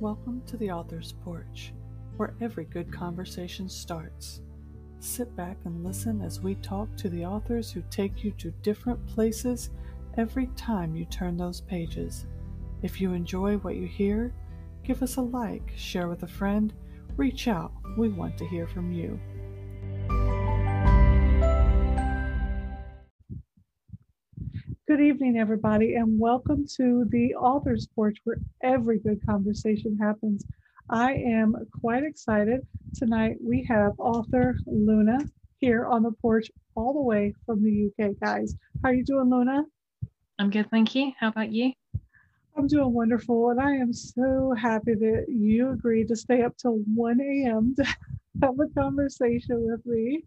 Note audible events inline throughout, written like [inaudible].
Welcome to the Author's Porch, where every good conversation starts. Sit back and listen as we talk to the authors who take you to different places every time you turn those pages. If you enjoy what you hear, give us a like, share with a friend, reach out. We want to hear from you. Good evening, everybody, and welcome to the Author's Porch, where every good conversation happens. I am quite excited. Tonight we have author Luna here on the porch, all the way from the UK, guys. How are you doing, Luna? I'm good, thank you. How about you? I'm doing wonderful, and I am so happy that you agreed to stay up till 1 a.m. to have a conversation with me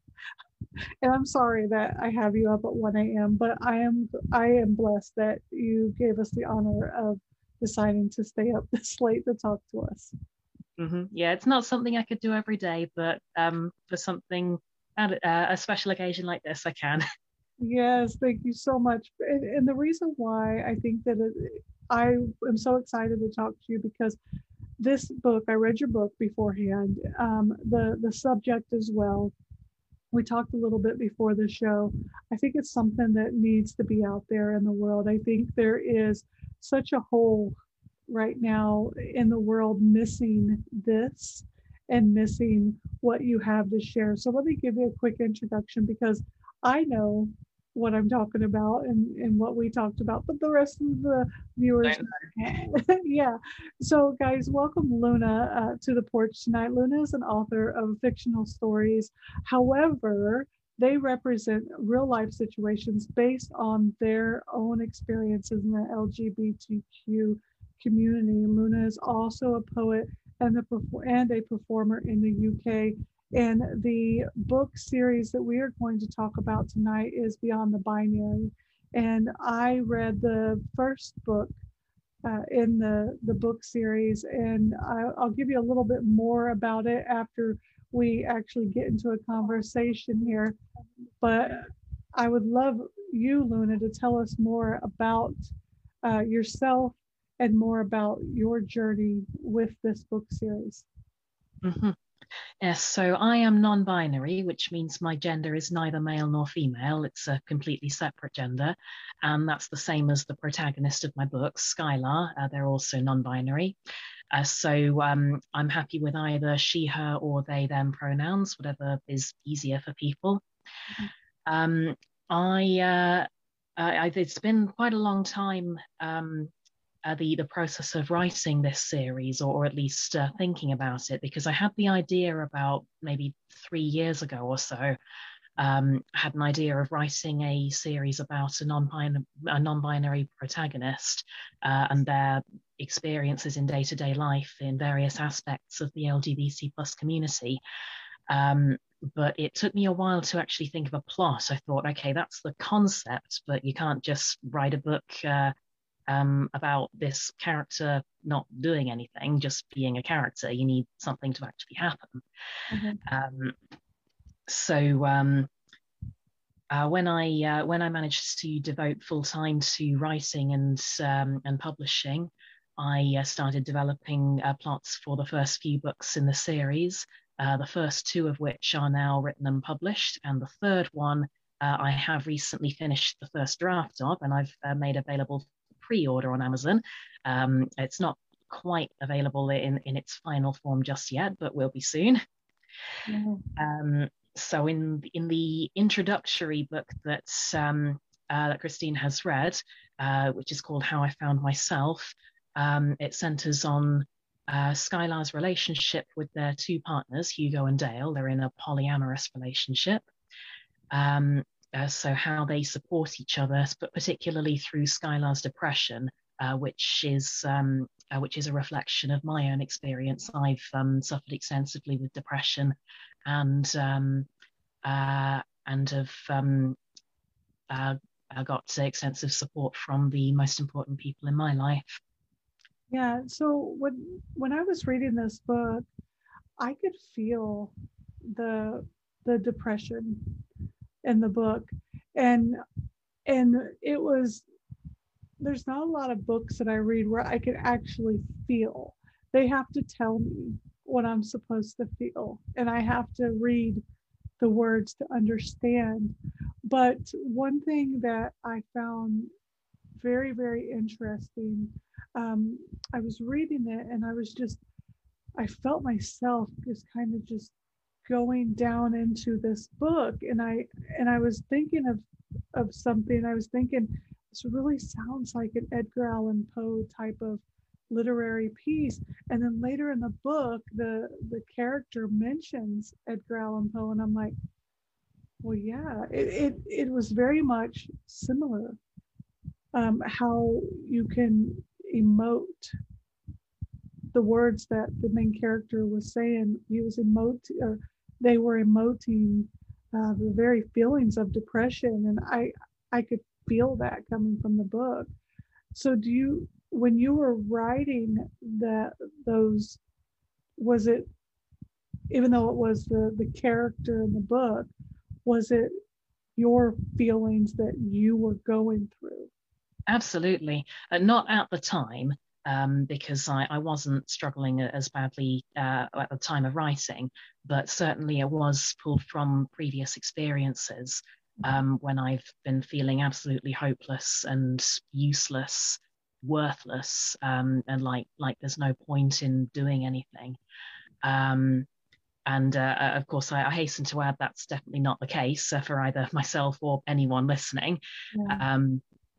and I'm sorry that I have you up at 1 a.m. But I am I am blessed that you gave us the honor of deciding to stay up this late to talk to us. Mm-hmm. Yeah, it's not something I could do every day, but um, for something uh, a special occasion like this, I can. [laughs] Yes, thank you so much. And, and the reason why I think that it, I am so excited to talk to you because this book, I read your book beforehand, um, the the subject as well we talked a little bit before the show. I think it's something that needs to be out there in the world. I think there is such a hole right now in the world missing this and missing what you have to share. So let me give you a quick introduction because I know what I'm talking about and, and what we talked about, but the rest of the viewers, [laughs] yeah. So, guys, welcome Luna uh, to the porch tonight. Luna is an author of fictional stories. However, they represent real life situations based on their own experiences in the LGBTQ community. Luna is also a poet and a, and a performer in the UK and the book series that we are going to talk about tonight is Beyond the Binary. And I read the first book uh, in the, the book series, and I, I'll give you a little bit more about it after we actually get into a conversation here. But I would love you, Luna, to tell us more about uh, yourself and more about your journey with this book series. Mm-hmm. Yes, so I am non binary, which means my gender is neither male nor female. It's a completely separate gender. And that's the same as the protagonist of my book, Skylar. Uh, they're also non binary. Uh, so um, I'm happy with either she, her, or they, them pronouns, whatever is easier for people. Mm-hmm. Um, I, uh, I, it's been quite a long time um, uh, the the process of writing this series, or, or at least uh, thinking about it, because I had the idea about maybe three years ago or so. Um, had an idea of writing a series about a non-binary, a non-binary protagonist uh, and their experiences in day-to-day life in various aspects of the LGBT plus community. Um, but it took me a while to actually think of a plot. I thought, okay, that's the concept, but you can't just write a book uh, um, about this character not doing anything, just being a character. You need something to actually happen. Mm-hmm. Um, so um, uh, when I uh, when I managed to devote full time to writing and um, and publishing, I uh, started developing uh, plots for the first few books in the series. Uh, the first two of which are now written and published, and the third one uh, I have recently finished the first draft of, and I've made available pre-order on Amazon. Um, it's not quite available in, in its final form just yet, but will be soon. Mm-hmm. Um, so in in the introductory book that um, uh, that Christine has read, uh, which is called How I Found Myself, um, it centers on uh, Skylar's relationship with their two partners, Hugo and Dale. They're in a polyamorous relationship. Um, uh, so how they support each other, but particularly through Skylar's depression, uh, which is um, uh, which is a reflection of my own experience. I've um, suffered extensively with depression, and um, uh, and have um, uh, got extensive support from the most important people in my life. Yeah. So when when I was reading this book, I could feel the the depression in the book and and it was there's not a lot of books that i read where i can actually feel they have to tell me what I'm supposed to feel, and I have to read the words to understand. But one thing that I found very, very interesting, um, I was reading it and I was just, I felt myself just kind of just going down into this book and I and I was thinking of of something I was thinking this really sounds like an Edgar Allan Poe type of literary piece. And then later in the book, the the character mentions Edgar Allan Poe, and I'm like, well, yeah, it it, it was very much similar. Um, how you can emote the words that the main character was saying. He was emote, or they were emoting uh, the very feelings of depression, and I I could feel that coming from the book. So do you when you were writing that those was it even though it was the the character in the book was it your feelings that you were going through absolutely uh, not at the time um, because I, I, wasn't struggling as badly uh, at the time of writing, but certainly it was pulled from previous experiences um, when I've been feeling absolutely hopeless and useless, worthless, um, and like like there's no point in doing anything. Um, and uh, uh, of course, I, I, hasten to add that's definitely not the case uh, for either [laughs] myself or anyone listening. Yeah.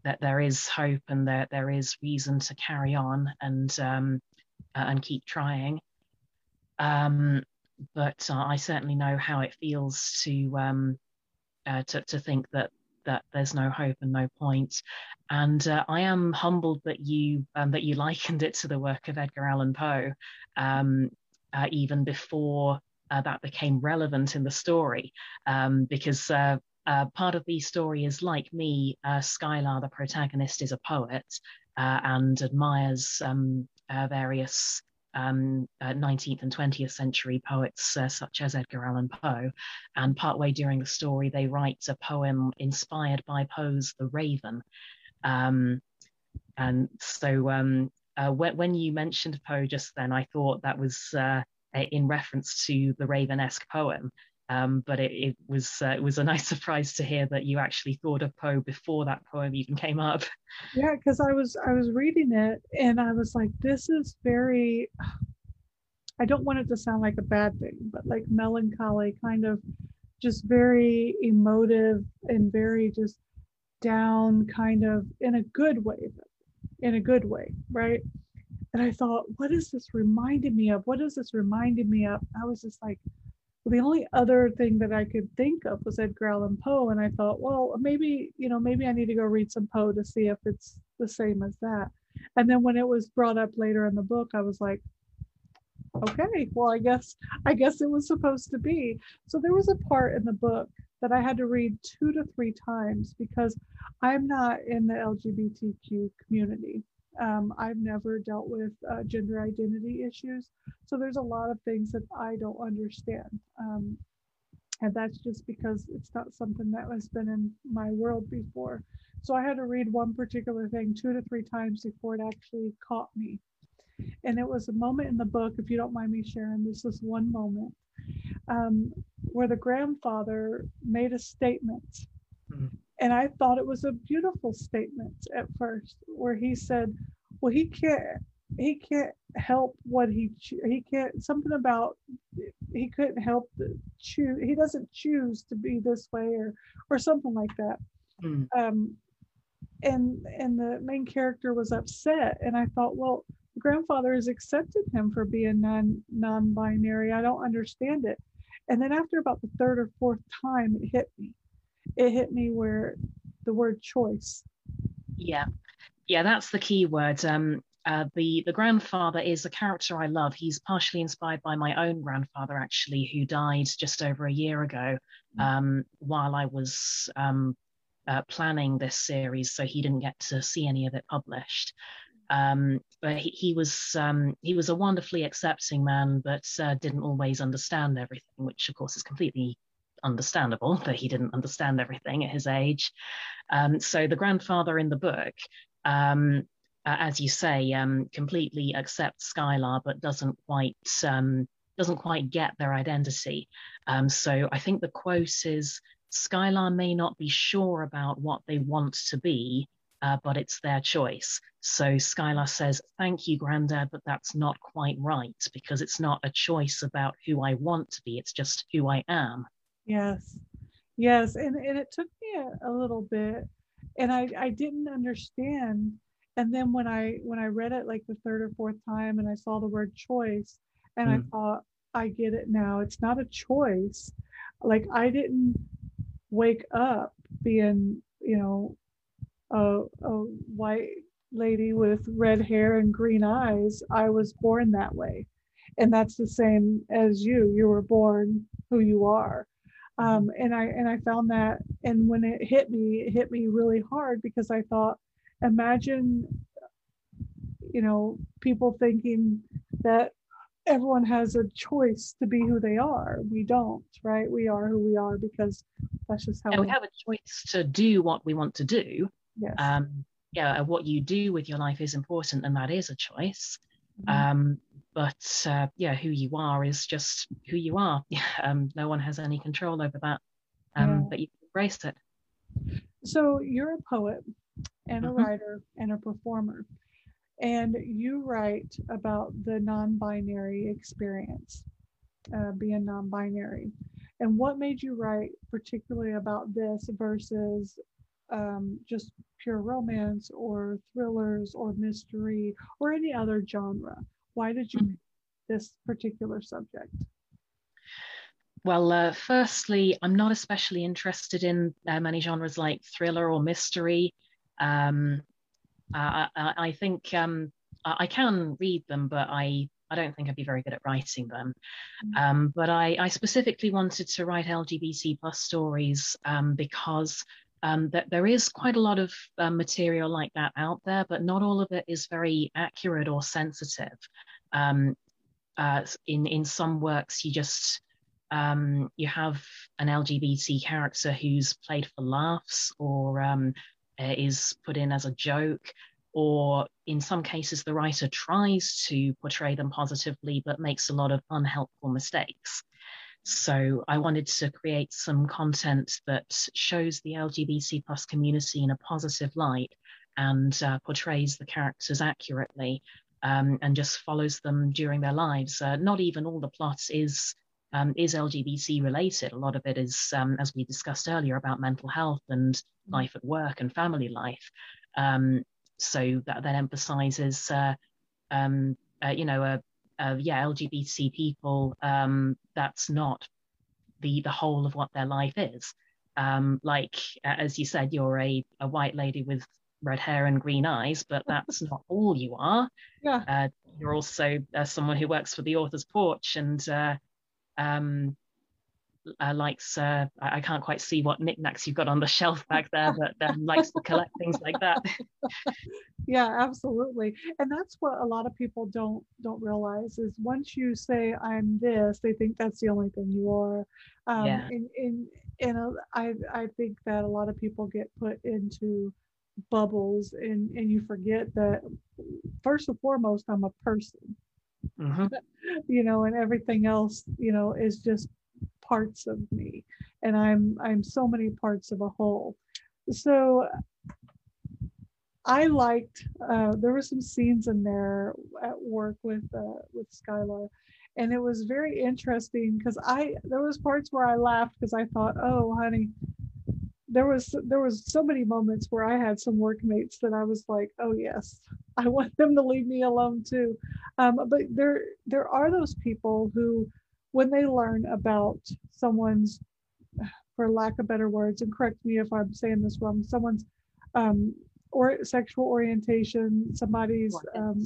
That there is hope and that there is reason to carry on and um, uh, and keep trying. Um, but uh, I certainly know how it feels to um, uh, to, to think that that there's no hope and no point. And uh, I am humbled that you um, that you [laughs] likened it to the work of Edgar Allan Poe, um, uh, even before uh, that became relevant in the story, um, because. Uh, uh, part of the story is like me, Skylar, the protagonist, is a poet and admires um, various um, uh, 19th and 20th century poets uh, such as Edgar Allan Poe. And partway during the story, they write a poem inspired by Poe's The Raven. Um, and so um, uh, when, you mentioned Poe just then, I thought that was uh, in reference to the Raven-esque poem. Um, but it, it was uh, it was a nice [laughs] surprise to hear that you actually thought of Poe before that poem even came up. [laughs] Yeah, because I was I was reading it and I was like, this is very. I don't want it to sound like a bad thing, but like melancholy, kind of, just very emotive and very just down, kind of in a good way, in a good way, right? And I thought, what is this reminding me of? What is this reminding me of? I was just like, the only other thing that I could think of was Edgar Allan Poe, and I thought, well, maybe you know, maybe I need to go read some Poe to see if it's the same as that. And then when it was brought up later in the book, I was like, okay, well, I guess I guess it was supposed to be. So there was a part in the book that I had to read two to three times because I'm not in the LGBTQ community. Um, I've never dealt with uh, gender identity issues. So there's a lot of things that I don't understand. Um, and that's just because it's not something that has been in my world before. So I had to read one particular thing two to three times before it actually caught me. And it was a moment in the book, if you don't mind me sharing, this is one moment um, where the grandfather made a statement. Mm-hmm and I thought it was a beautiful statement at first, where he said, "Well, he can't, he can't help what he he can't something about he couldn't help the choose. He doesn't choose to be this way, or or something like that." Mm. Um, and and the main character was upset, and I thought, well, grandfather has accepted him for being non non-binary. I don't understand it. And then after about the third or fourth time, it hit me it hit me where the word choice. Yeah, yeah, that's the key word. Um, uh, the the grandfather is a character I love. He's partially inspired by my own grandfather, actually, who died just over a year ago mm. um, while I was um, uh, planning this series, so he didn't get to see any of it published. Um, but he, he was um, he was a wonderfully accepting man, but uh, didn't always understand everything, which of course is completely understandable that he didn't understand everything at his age. Um, so the grandfather in the book um, uh, as you say, um, completely accepts Skylar, but doesn't quite um, doesn't quite get their identity. Um, so I think the quote is Skylar may not be sure about what they want to be, uh, but it's their choice. So Skylar says, Thank you, Granddad, but that's not quite right because it's not a choice about who I want to be, it's just who I am. Yes. Yes. And, and it took me a, a little bit and I, I didn't understand. And then when I when I read it like the third or fourth time and I saw the word choice and mm. I thought, I get it now. It's not a choice. Like I didn't wake up being, you know, a, a white lady with red hair and green eyes. I was born that way. And that's the same as you. You were born who you are. Um, and I and I found that and when it hit me, it hit me really hard because I thought, imagine, you know, people thinking that everyone has a choice to be who they are. We don't, right? We are who we are because that's just how yeah, we, we have a choice to do what we want to do. Yes. Um, yeah, what you do with your life is important, and that is a choice. Mm-hmm. Um, but uh, yeah, who you are is just who you are. [laughs] Um, no one has any control over that. Um, yeah. But you embraced it. So you're a poet and a mm-hmm. writer and a performer and you write about the non-binary experience uh, being non-binary and what made you write particularly about this versus um, just pure romance or thrillers or mystery or any other genre why did you mm-hmm. this particular subject well, uh, firstly, I'm not especially interested in uh, many genres like thriller or mystery. Um, uh, I, I, think um, I can read them, but I, I don't think I'd be very good at writing them. Mm-hmm. Um, but I, I, specifically wanted to write LGBT plus stories um, because um, that there is quite a lot of uh, material like that out there, but not all of it is very accurate or sensitive. Um, uh, in in some works, you just um, you have an LGBT character who's played for laughs or um, uh, is put in as a joke, or in some cases, the writer tries to portray them positively but makes a lot of unhelpful mistakes. So I wanted to create some content that shows the LGBT plus community in a positive light and uh, portrays the characters accurately um, and just follows them during their lives. Uh, not even all the plot is um, is LGBT related. A lot of it is, um, as we discussed earlier, about mental health and mm. life at work and family life. Um, so that that emphasizes, uh, um, uh, you know, uh, uh yeah, LGBT people. Um, that's not the the whole of what their life is. Um, like as you said, you're a, a white lady with red hair and green eyes, but that's not all you are. [laughs] Yeah. Uh, you're also uh, someone who works for the author's porch and uh, um, uh, likes uh, I can't quite see what knickknacks you've got on the [laughs] shelf back there, but um, likes to collect things like that. [laughs] yeah, absolutely, and that's what a lot of people don't don't realize is once you say I'm this, they think that's the only thing you are. Um, yeah. And and, and uh, I I think that a lot of people get put into bubbles and and you forget that first and foremost I'm a person mm-hmm. [laughs] you know, and everything else, you know, is just parts of me. And I'm I'm so many parts of a whole. So I liked uh, there were some scenes in there at work with uh, with Skylar, and it was very interesting because I there was parts where I laughed because I thought, oh, honey, there was there was so many moments where I had some workmates that I was like, oh yes, I want them to leave me alone too. Um, but there there are those people who, when they learn about someone's, for lack of better words, and correct me if I'm saying this wrong, someone's um, or sexual orientation, somebody's. Um,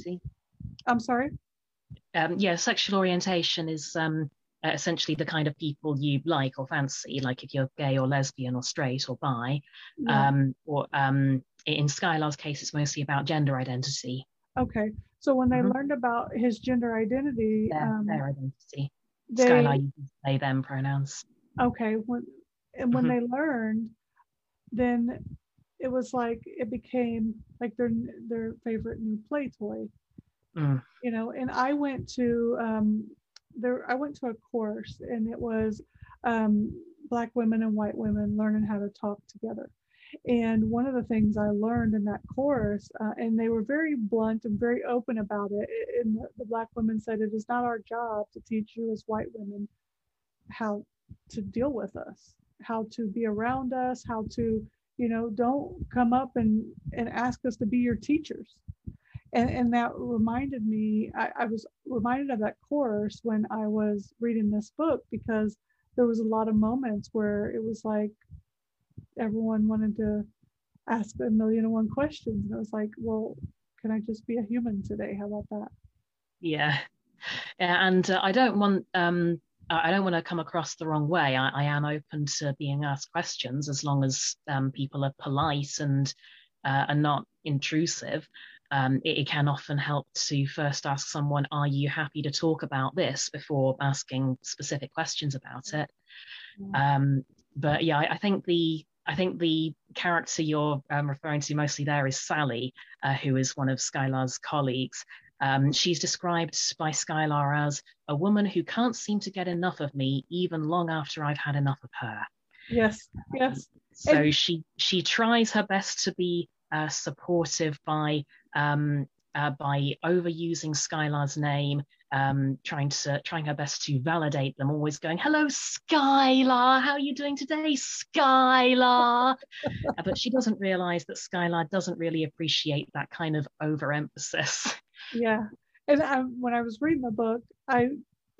I'm sorry. Um, yeah, sexual orientation is um, uh, essentially the kind of people you like or fancy, like if you're gay or lesbian or straight or bi. Yeah. Um, or um, in Skylar's case, it's mostly about gender identity. Okay. So when they mm-hmm. learned about his gender identity, their, um, their identity, they, Skylar they them pronouns. Okay. When and when mm-hmm. they learned, then it was like it became like their their favorite new play toy. Mm. You know, and I went to um, there. I went to a course, and it was um, black women and white women learning how to talk together. And one of the things I learned in that course, uh, and they were very blunt and very open about it. And the, the black women said, "It is not our job to teach you as white women how to deal with us, how to be around us, how to, you know, don't come up and and ask us to be your teachers." And and that reminded me. I, I was reminded of that course when I was reading this book because there was a lot of moments where it was like everyone wanted to ask a million and one questions. And I was like, well, can I just be a human today? How about that? Yeah. yeah and uh, I don't want um, I don't want to come across the wrong way. I, I am open to being asked questions as long as um, people are polite and uh, are not intrusive. Um, it, it, can often help to first ask someone, "Are you happy to talk about this?" before asking specific questions about it. Um, but yeah, I, I, think the I think the character you're um, referring to mostly there is Sally, uh, who is one of Skylar's colleagues. Um, she's described by Skylar as a woman who can't seem to get enough of me, even long after I've had enough of her. Yes, yes. So and- she she tries her best to be uh, supportive by um, uh, by overusing Skylar's name, um, trying to trying her best to validate them, always going, "Hello, Skylar, how are you doing today, Skylar?" uh, but she doesn't realize that Skylar doesn't really appreciate that kind of overemphasis. Yeah, and I, when I was reading the book, I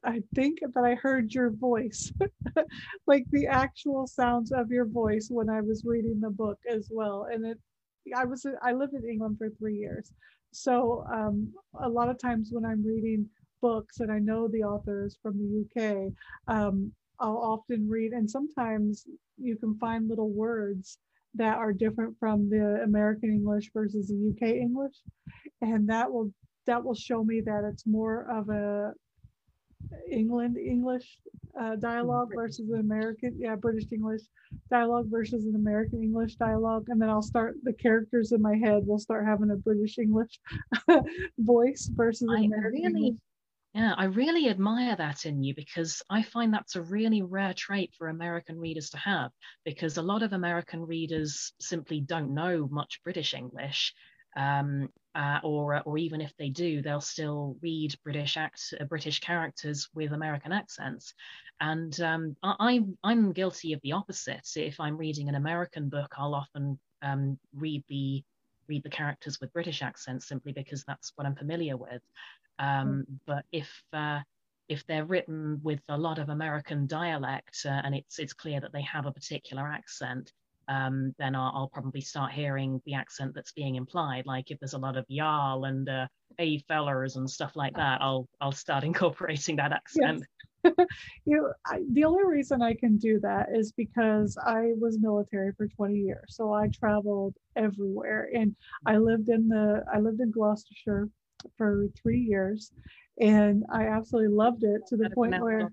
I think that I heard your voice, [laughs] like the actual sounds of your voice when I was reading the book as well, and it I was I lived in England for three years, so um, a lot of times when I'm reading books and I know the authors from the UK, um, I'll often read, and sometimes you can find little words that are different from the American English versus the UK English, and that will that will show me that it's more of a England English uh, dialogue versus an American, yeah, British English dialogue versus an American English dialogue. And then I'll start the characters in my head will start having a British English [laughs] voice versus I American really, English. Yeah, I really admire that in you because I find that's a really rare trait for American readers to have because a lot of American readers simply don't know much British English. Um, uh, or or even if they do, they'll still read British act, uh, British characters with American accents. And um, I, I'm guilty of the opposite. If I'm reading an American book, I'll often um, read the read the characters with British accents simply because that's what I'm familiar with. Um. But if uh, if they're written with a lot of American dialect uh, and it's it's clear that they have a particular accent, um, then I'll, I'll, probably start hearing the accent that's being implied. Like if there's a lot of y'all and uh, hey fellers and stuff like that, I'll I'll start [laughs] incorporating that accent. Yes. [laughs] you I, the only reason I can do that is because I was military for 20 years, so I traveled everywhere, and I lived in the I lived in Gloucestershire for three years, and I absolutely loved it to the point where.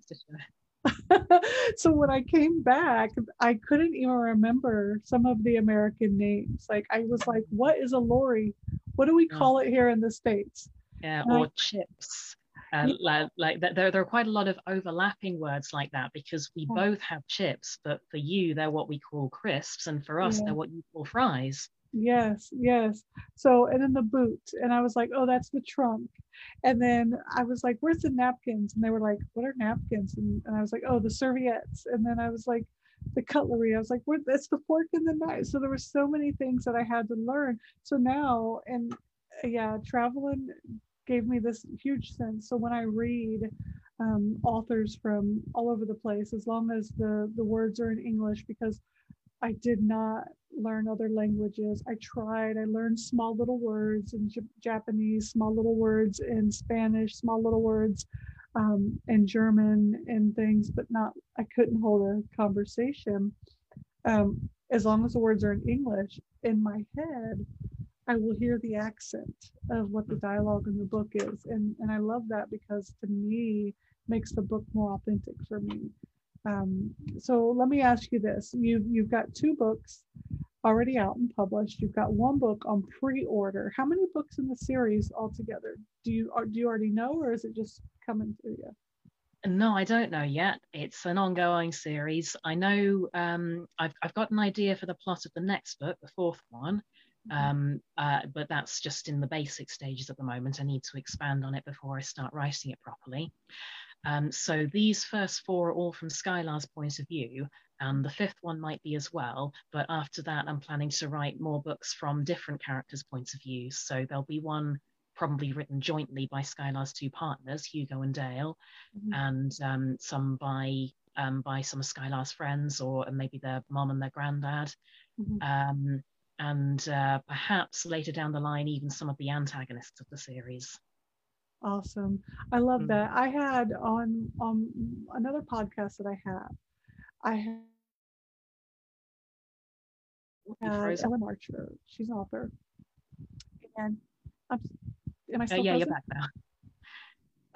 [laughs] so when I came back, I couldn't even remember some of the American names. Like I was like, what is a lorry? What do we mm. call it here in the States? Yeah, or chips. Uh, like, like there, there are quite a lot of overlapping words like that because we yeah. both have chips, but for you, they're what we call crisps, and for us, yeah. they're what you call fries. Yes, yes. So, and then the boot, and I was like, oh, that's the trunk. And then I was like, where's the napkins? And they were like, what are napkins? And, and I was like, oh, the serviettes. And then I was like, the cutlery. I was like, what? That's the fork and the knife. So there were so many things that I had to learn. So now, and uh, yeah, traveling gave me this huge sense. So when I read um, authors from all over the place, as long as the the words are in English, because I did not learn other languages. I tried. I learned small little words in J- Japanese, small little words in Spanish, small little words um, in German and things, but not. I couldn't hold a conversation. Um, as long as the words are in English, in my head, I will hear the accent of what the dialogue in the book is, and and I love that because to me makes the book more authentic for me. Um, so let me ask you this: you you've got two books. already out and published. You've got one book on pre-order. How many books in the series altogether? Do you do you already know, or is it just coming to you? No, I don't know yet. It's an ongoing series. I know um, I've, I've got an idea for the plot of the next book, the fourth one, mm-hmm. um, uh, but that's just in the basic stages at the moment. I need to expand on it before I start writing it properly. Um, so these first four are all from Skylar's point of view, and the fifth one might be as well. But after that, I'm planning to write more books from different characters' points of view. So there'll be one probably written jointly by Skylar's two partners, Hugo and Dale, mm-hmm. and um, some by um, by some of Skylar's friends or maybe their mom and their granddad. Mm-hmm. Um, and uh, perhaps later down the line, even some of the antagonists of the series. Awesome. I love mm-hmm. that. I had on on another podcast that I have, I had Ellen Archer. She's an author. And I'm am I still uh, yeah, present? you're back now.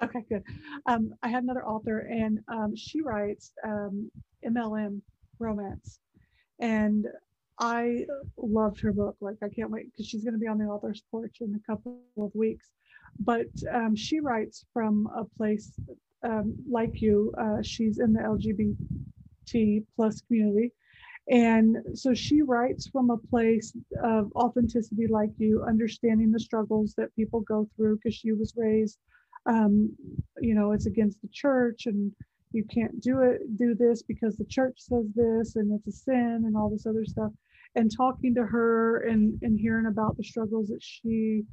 Okay, good. Um, I had another author, and um, she writes um, MLM romance, and I loved her book. Like, I can't wait because she's going to be on the author's porch in a couple of weeks. But um, she writes from a place um, like you. Uh, she's in the LGBT plus community, and so she writes from a place of authenticity, like you, understanding the struggles that people go through because she was raised, um, you know, it's against the church and you can't do it, do this because the church says this and it's a sin and all this other stuff. And talking to her and, and hearing about the struggles that she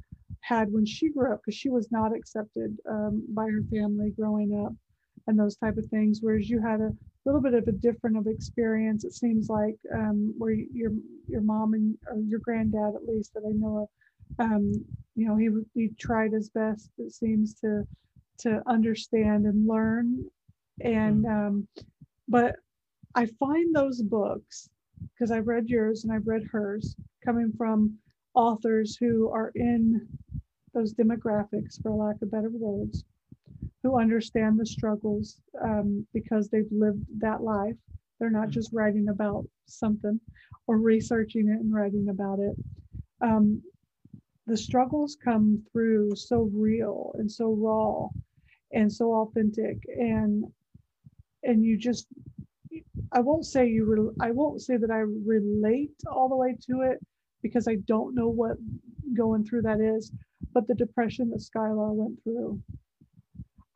had when she grew up, because she was not accepted um, by her family growing up and those type of things. Whereas you had a little bit of a different of experience. It seems like um, where your your mom and or your granddad, at least that I know of, um, you know, he he tried his best. It seems to to understand and learn, and mm-hmm. um, but I find those books because I've read yours and I've read hers coming from authors who are in those demographics, for lack of better words, who understand the struggles um, because they've lived that life. They're not just writing about something or researching it and writing about it. Um, the struggles come through so real and so raw and so authentic and and you just i won't say you re- i won't say that i relate all the way to it because i don't know what going through that is but the depression that skylar went through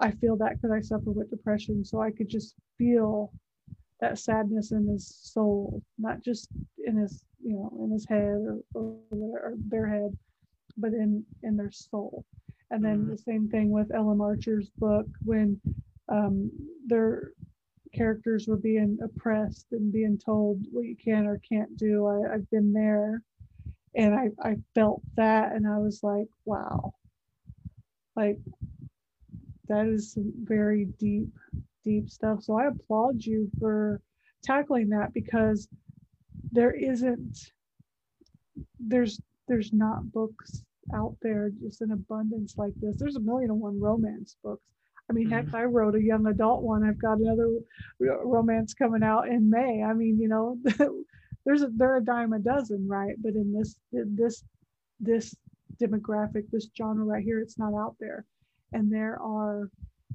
I feel that because I suffer with depression. So I could just feel that sadness in his soul, not just in his, you know, in his head or, or, or their head, but in in their soul. And then mm-hmm. the same thing with Ellen Archer's book when um, their characters were being oppressed and being told what you can or can't do. I, I've been there, and I I felt that, and I was like, wow, like that is some very deep, deep stuff. So I applaud you for tackling that because there isn't there's there's not books out there just in abundance like this. There's a million and one romance books. I mean, mm-hmm. heck, I wrote a young adult one. I've got another romance coming out in May. I mean, you know, [laughs] there's a there are a dime a dozen, right? But in this this this demographic, this genre right here, it's not out there. And there are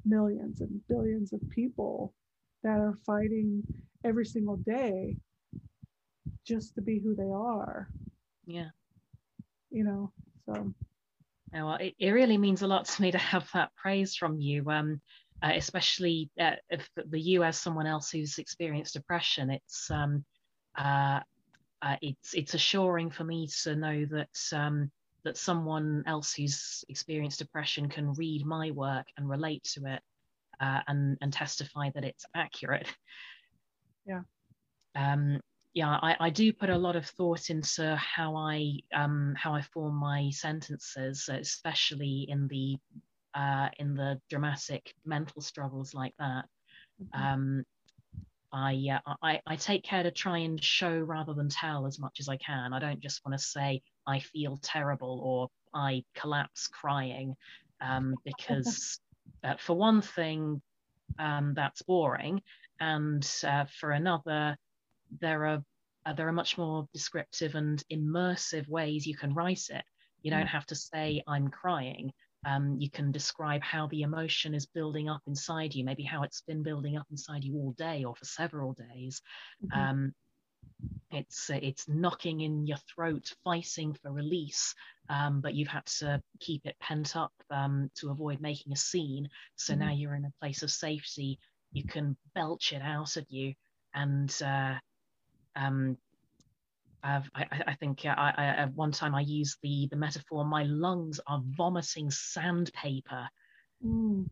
millions and billions of people that are fighting every single day just to be who they are. Yeah. You know so. Yeah, well, it, it really means a lot to me to have that praise from you um uh, especially uh, if the you as someone else who's experienced depression it's um uh, uh, it's it's assuring for me to know that um, that someone else who's experienced depression can read my work and relate to it uh, and and testify that it's accurate. Yeah. Um, yeah, I, I do put a lot of thought into how I um, how I form my sentences, especially in the uh, in the dramatic mental struggles like that. Mm-hmm. Um, I, uh, I I take care to try and show rather than tell as much as I can. I don't just want to say I feel terrible or I collapse crying, um, because [laughs] uh, for one thing, um, that's boring, and uh, for another, there are uh, there are much more descriptive and immersive ways you can write it. You don't mm. have to say, I'm crying. Um, you can describe how the emotion is building up inside you, maybe how it's been building up inside you all day or for several days. Mm-hmm. Um, it's uh, it's knocking in your throat, fighting for release, um, but you've had to keep it pent up um, to avoid making a scene. So mm-hmm. now you're in a place of safety. You can belch it out at you, and uh, um, I, I, think I, I, at one time I used the the metaphor: my lungs are vomiting sandpaper. Mm.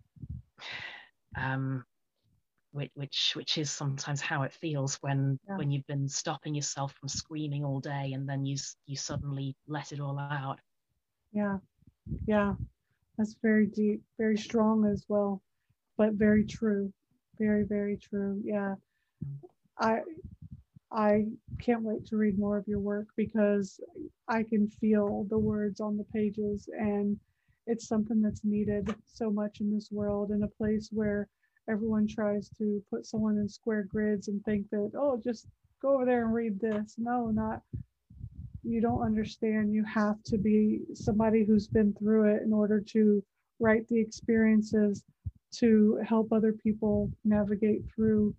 Um, which, which which is sometimes how it feels when yeah. when you've been stopping yourself from screaming all day and then you you suddenly let it all out. Yeah, yeah, that's very deep, very strong as well, but very true, very very true. Yeah, mm. I I can't wait to read more of your work because I can feel the words on the pages and it's something that's needed so much in this world in a place where everyone tries to put someone in square grids and think that oh just go over there and read this. No not you don't understand. You have to be somebody who's been through it in order to write the experiences to help other people navigate through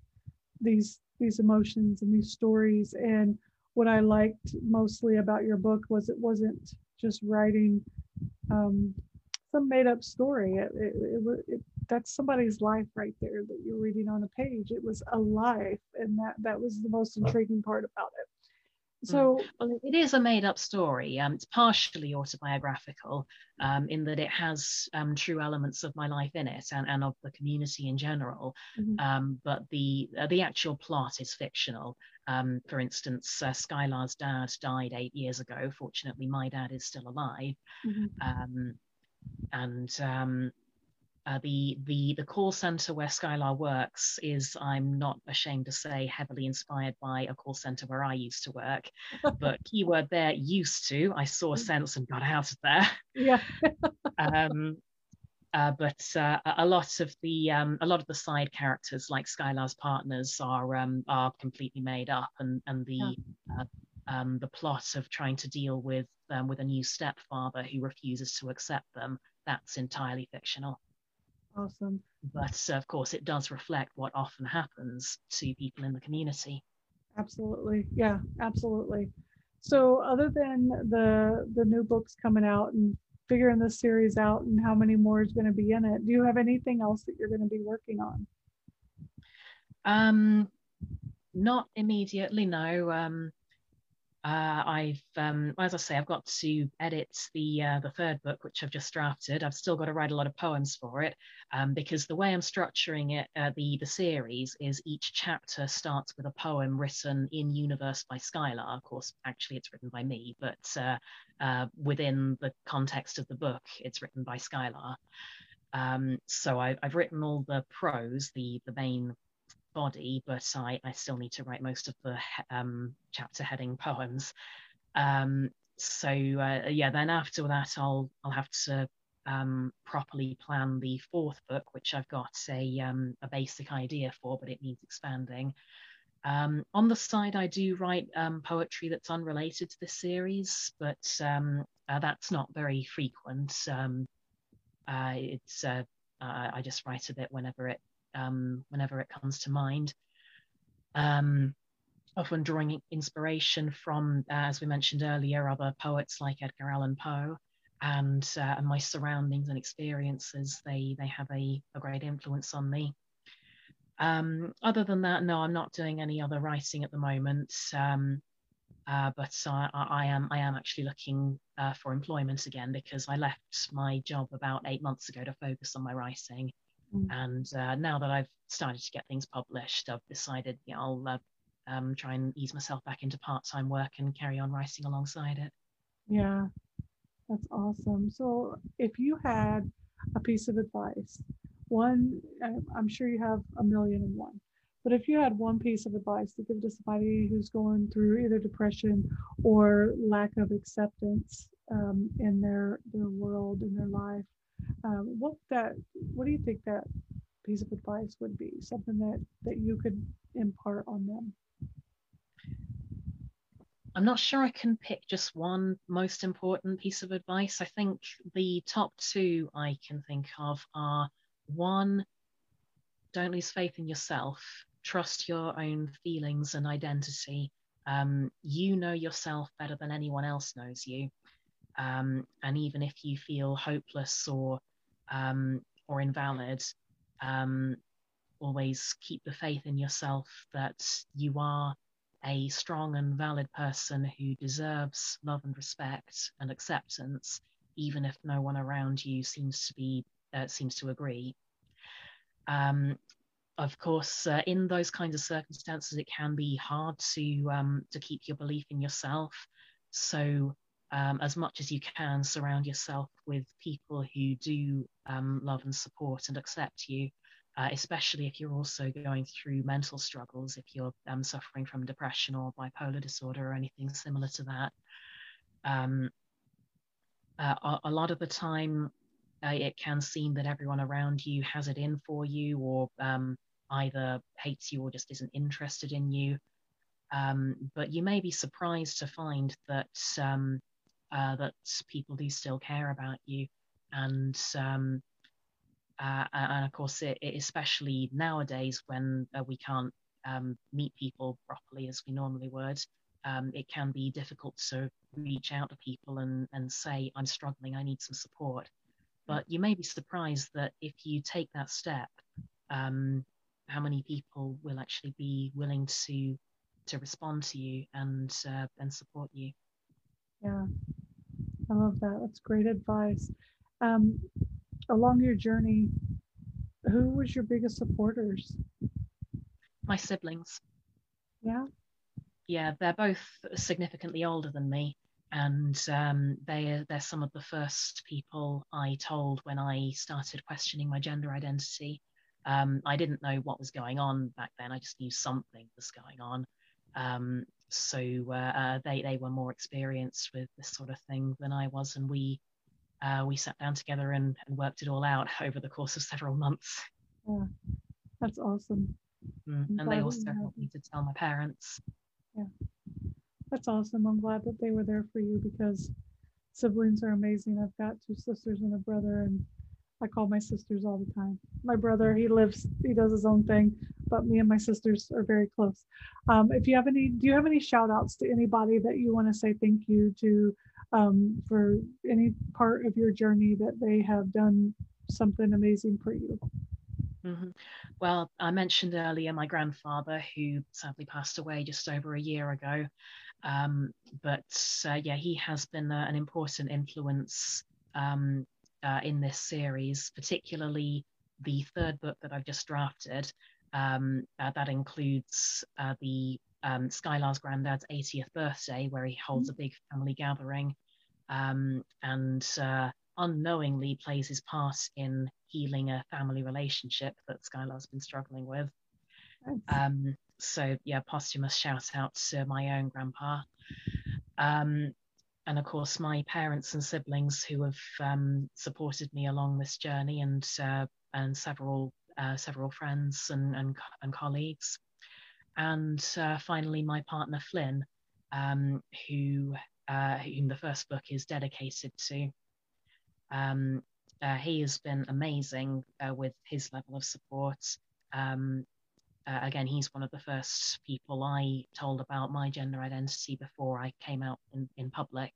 these these emotions and these stories. And what I liked mostly about your book was it wasn't just writing um, some made up story. It, it, it, it, that's somebody's life right there that you're reading on a page. It was a life, and that that was the most intriguing part about it. Mm. So well, it is a made-up story. Um, it's partially autobiographical um, in that it has um, true elements of my life in it and, and of the community in general. Mm-hmm. Um, but the uh, the actual plot is fictional. Um, for instance, uh, Skylar's dad died eight years ago. Fortunately, my dad is still alive, mm-hmm. Um, and uh, the the the call center where Skylar works is, I'm not ashamed to say, heavily inspired by a call center where I used to work. but [laughs] keyword there, used to. I saw a sense and got out of there. Yeah. [laughs] um, uh, but uh, a lot of the um, a lot of the side characters, like Skylar's partners, are um, are completely made up, and and the yeah. Uh, um, the plot of trying to deal with um, with a new stepfather who refuses to accept them that's entirely fictional. Awesome. But of course, it does reflect what often happens to people in the community. Absolutely. Yeah, absolutely. So, other than the the new books coming out and figuring this series out and how many more is going to be in it, do you have anything else that you're going to be working on? Um, not immediately. No. Um, uh, I've, um, as I say, I've got to edit the uh, the third book, which I've just drafted. I've still got to write a lot of poems for it um, because the way I'm structuring it, uh, the the series, is each chapter starts with a poem written in universe by Skylar. Of course, actually, it's written by me, but uh, uh, within the context of the book, it's written by Skylar. Um, so I, have written all the prose, the the main body, but I, I still need to write most of the um, chapter heading poems. Um, so uh, yeah, then after that, I'll I'll have to um, properly plan the fourth book, which I've got a um, a basic idea for, but it needs expanding. Um, on the side, I do write um, poetry that's unrelated to the series, but uh, that's not very frequent. Uh, it's uh, I just write a bit whenever it um, whenever it comes to mind. Um, often drawing inspiration from, uh, as we mentioned earlier, other poets like Edgar Allan Poe, and, uh, and my surroundings and experiences. They they have a, a great influence on me. Um, other than that, no, I'm not doing any other writing at the moment. Um, uh, but I, I, am I am actually looking uh, for employment again because I left my job about eight months ago to focus on my writing. Mm. And uh, now that I've started to get things published, I've decided know, I'll uh, um, try and ease myself back into part time work and carry on writing alongside it. Yeah, that's awesome. So, if you had a piece of advice, one, I'm sure you have a million and one, but if you had one piece of advice to give to somebody who's going through either depression or lack of acceptance um, in their their world in their life, um, what that what do you think that piece of advice would be something that that you could impart on them I'm not sure I can pick just one most important piece of advice. I think the top two I can think of are one, don't lose faith in yourself, trust your own feelings and identity. Um, you know yourself better than anyone else knows you. Um, and even if you feel hopeless or um, or invalid, um, always keep the faith in yourself that you are a strong and valid person who deserves love and respect and acceptance, even if no one around you seems to be uh, seems to agree. Um, of course, uh, in those kinds of circumstances, it can be hard to um, to keep your belief in yourself. So, um, as much as you can, surround yourself with people who do um, love and support and accept you uh, especially if you're also going through mental struggles, if you're um, suffering from depression or bipolar disorder or anything similar to that. Um, uh, a, a, lot of the time, uh, it can seem that everyone around you has it in for you or um, either hates you or just isn't interested in you. Um, but you may be surprised to find that um, uh, that people do still care about you and um, uh, and of course, it, it especially nowadays when uh, we can't um, meet people properly as we normally would, um, it can be difficult to reach out to people and, and say, I'm struggling, I need some support. But you may be surprised that if you take that step, um, how many people will actually be willing to to respond to you and uh, and support you. Yeah, I love that. That's great advice. Um, along your journey, who was your biggest supporters? My siblings. Yeah. Yeah, they're both significantly older than me, and um, they they're some of the first people I told when I started questioning my gender identity. Um, I didn't know what was going on back then. I just knew something was going on. Um, so uh, uh, they they were more experienced with this sort of thing than I was, and we uh, we sat down together and, and, worked it all out [laughs] over the course of several months. Yeah, that's awesome. Mm, and they also helped me to tell my parents. Yeah, that's awesome. I'm glad that they were there for you because siblings are amazing. I've got two sisters and a brother, and I call my sisters all the time. My brother, he lives, he does his own thing, but me and my sisters are very close. Um, if you have any, do you have any shout outs to anybody that you want to say thank you to um, for any part of your journey that they have done something amazing for you. Mm-hmm. Well, I mentioned earlier my grandfather, who sadly passed away just over a year ago. Um, but uh, yeah, he has been uh, an important influence um, uh, in this series, particularly the third book that I've just drafted. Um, uh, that includes uh, the um, Skylar's granddad's 80th birthday, where he holds a big family gathering um, and uh, unknowingly plays his part in healing a family relationship that Skylar's been struggling with. Um, so, yeah, posthumous shout out to my own grandpa. Um, and of course, my parents and siblings who have um, supported me along this journey, and uh, and several uh, several friends and, and, and colleagues and uh, finally my partner Flynn, um, who uh, whom the first book is dedicated to. Um, uh, he has been amazing uh, with his level of support. Uh, again, he's one of the first people I told about my gender identity before I came out in, in public.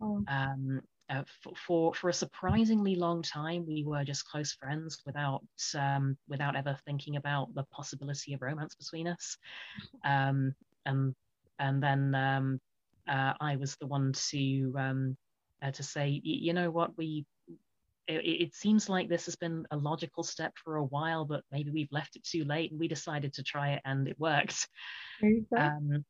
Oh. Um, uh, for, for, for a surprisingly long time, we were just close friends without um, without ever thinking about the possibility of romance between us. [laughs] Um, and and then um, uh, I was the one to um, uh, to say, you know what, we it, it, seems like this has been a logical step for a while, but maybe we've left it too late, and we decided to try it, and it worked. Um,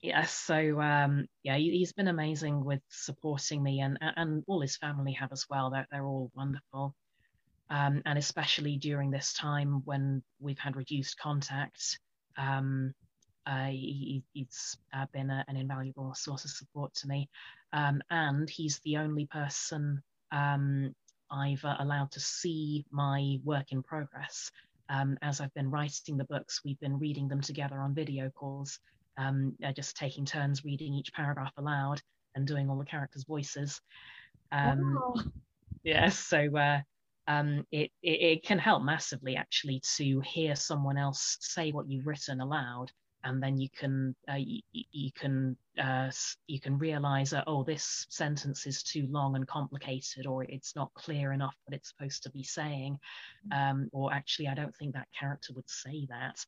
yeah, so um, yeah, he, has been amazing with supporting me, and and all his family have as well. They're they're all wonderful, um, and especially during this time when we've had reduced contact. Um, uh, he, he's uh, been a, an invaluable source of support to me, um, and he's the only person um, I've uh, allowed to see my work in progress. Um, as I've been writing the books, we've been reading them together on video calls, um, uh, just taking turns reading each paragraph aloud and doing all the characters' voices. Um, Wow. Yes, so uh, um, it, it it can help massively actually to hear someone else say what you've written aloud, and then you can uh, you, you can uh, you can realize that oh this sentence is too long and complicated, or it's not clear enough what it's supposed to be saying, um, or actually I don't think that character would say that.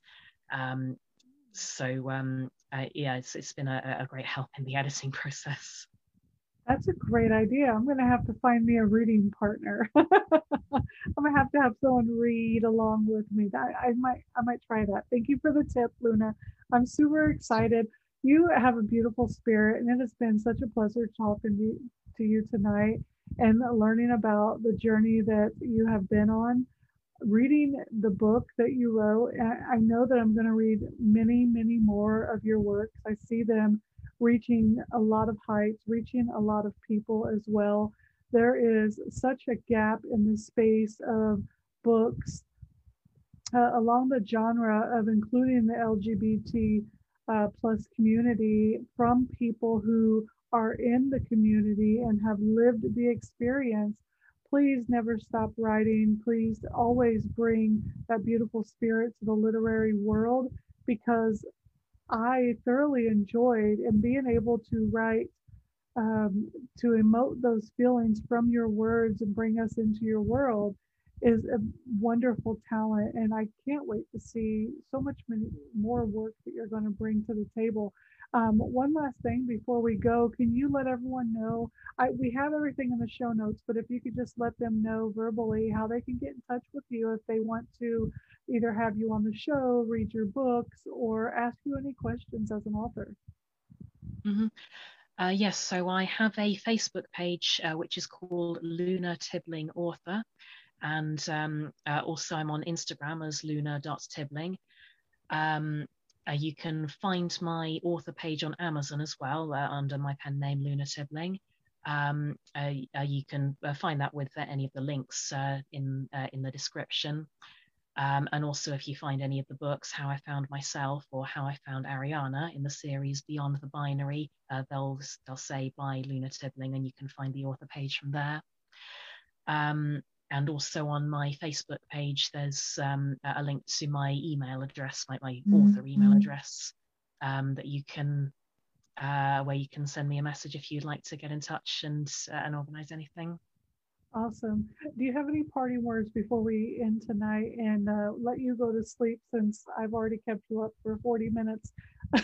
Um, so um, uh, yeah, it's it's been a, a great help in the [laughs] editing process. That's a great idea. I'm going to have to find me a reading partner. [laughs] I'm going to have to have someone read along with me. That I might I might try that. Thank you for the tip, Luna. I'm super excited. You have a beautiful spirit, and it has been such a pleasure talking to, you tonight and learning about the journey that you have been on. Reading the book that you wrote, I know that I'm going to read many, many more of your works. I see them reaching a lot of heights, reaching a lot of people as well. There is such a gap in the space of books uh, along the genre of including the LGBT uh, plus community from people who are in the community and have lived the experience. Please never stop writing. Please always bring that beautiful spirit to the literary world because I thoroughly enjoyed and being able to write, um, to emote those feelings from your words and bring us into your world is a wonderful talent. And I can't wait to see so much many more work that you're going to bring to the table. Um, one last thing before we go, can you let everyone know? I, we have everything in the show notes, but if you could just let them know verbally how they can get in touch with you if they want to either have you on the show, read your books, or ask you any questions as an author. Mhm. Uh, yes, so I have a Facebook page uh, which is called Luna Tibling Author, and um, uh, also I'm on Instagram as luna.tibling. Um, uh, you can find my author page on Amazon as well uh, under my pen name Luna Tibling. Um, uh, uh, you can uh, find that with any of the links in in the description. Um, and also, if you find any of the books, How I Found Myself or How I Found Ariana in the series Beyond the Binary, they'll, they'll say by Luna Tibling, and you can find the author page from there. Um, and also on my Facebook page, there's um, a link to my email address, my, my author email address, um, that you can, uh, where you can send me a message if you'd like to get in touch and uh, and organize anything. Awesome. Do you have any parting words before we end tonight and uh, let you go to sleep since I've already kept you up for 40 minutes? [laughs]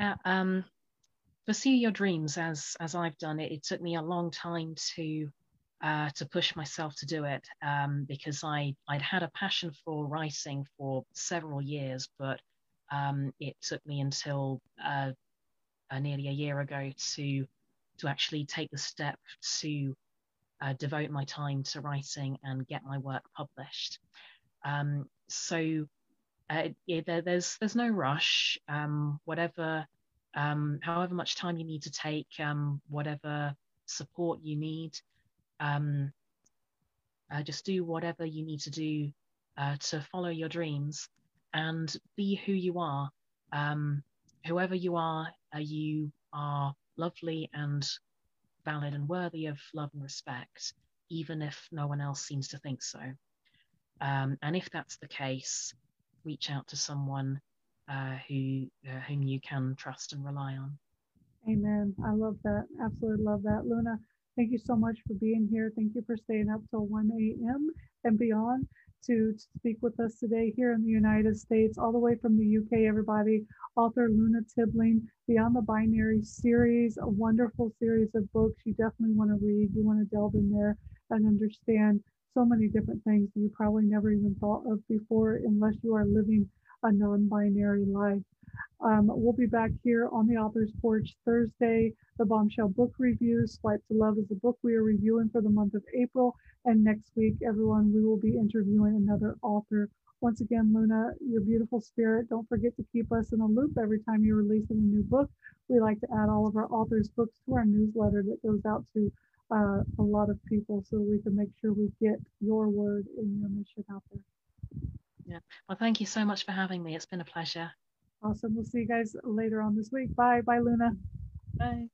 Uh, um, pursue your dreams as as I've done it. It took me a long time to uh, to push myself to do it um, because I I'd had a passion for writing for several years, but um, it took me until uh, uh, nearly a year ago to to actually take the step to uh, devote my time to writing and get my work published. Um, so uh, yeah, there, there's there's no rush. Um, whatever, um, however much time you need to take, um, whatever support you need, um, uh, just do whatever you need to do uh, to follow your dreams and be who you are. Um, whoever you are, uh, you are lovely and valid and worthy of love and respect, even if no one else seems to think so. Um, and if that's the case, reach out to someone uh, who uh, whom you can trust and rely on. Amen. I love that. Absolutely love that. Luna, thank you so much for being here. Thank you for staying up till 1 a.m. and beyond to, to speak with us today here in the United States, all the way from the UK, everybody. Author Luna Tibling, Beyond the Binary series, a wonderful series of books you definitely want to read. You want to delve in there and understand so many different things that you probably never even thought of before unless you are living a non-binary life. Um, we'll be back here on the author's porch Thursday. The Bombshell Book Review, Swipe to Love is the book we are reviewing for the month of April. And next week, everyone, we will be interviewing another author. Once again, Luna, your beautiful spirit, don't forget to keep us in a loop every time you're releasing a new book. We like to add all of our authors' books to our newsletter that goes out to uh, a lot of people so we can make sure we get your word and your mission out there. Yeah. Well, thank you so much for having me. It's been a pleasure. Awesome. We'll see you guys later on this week. Bye. Bye, Luna. Bye.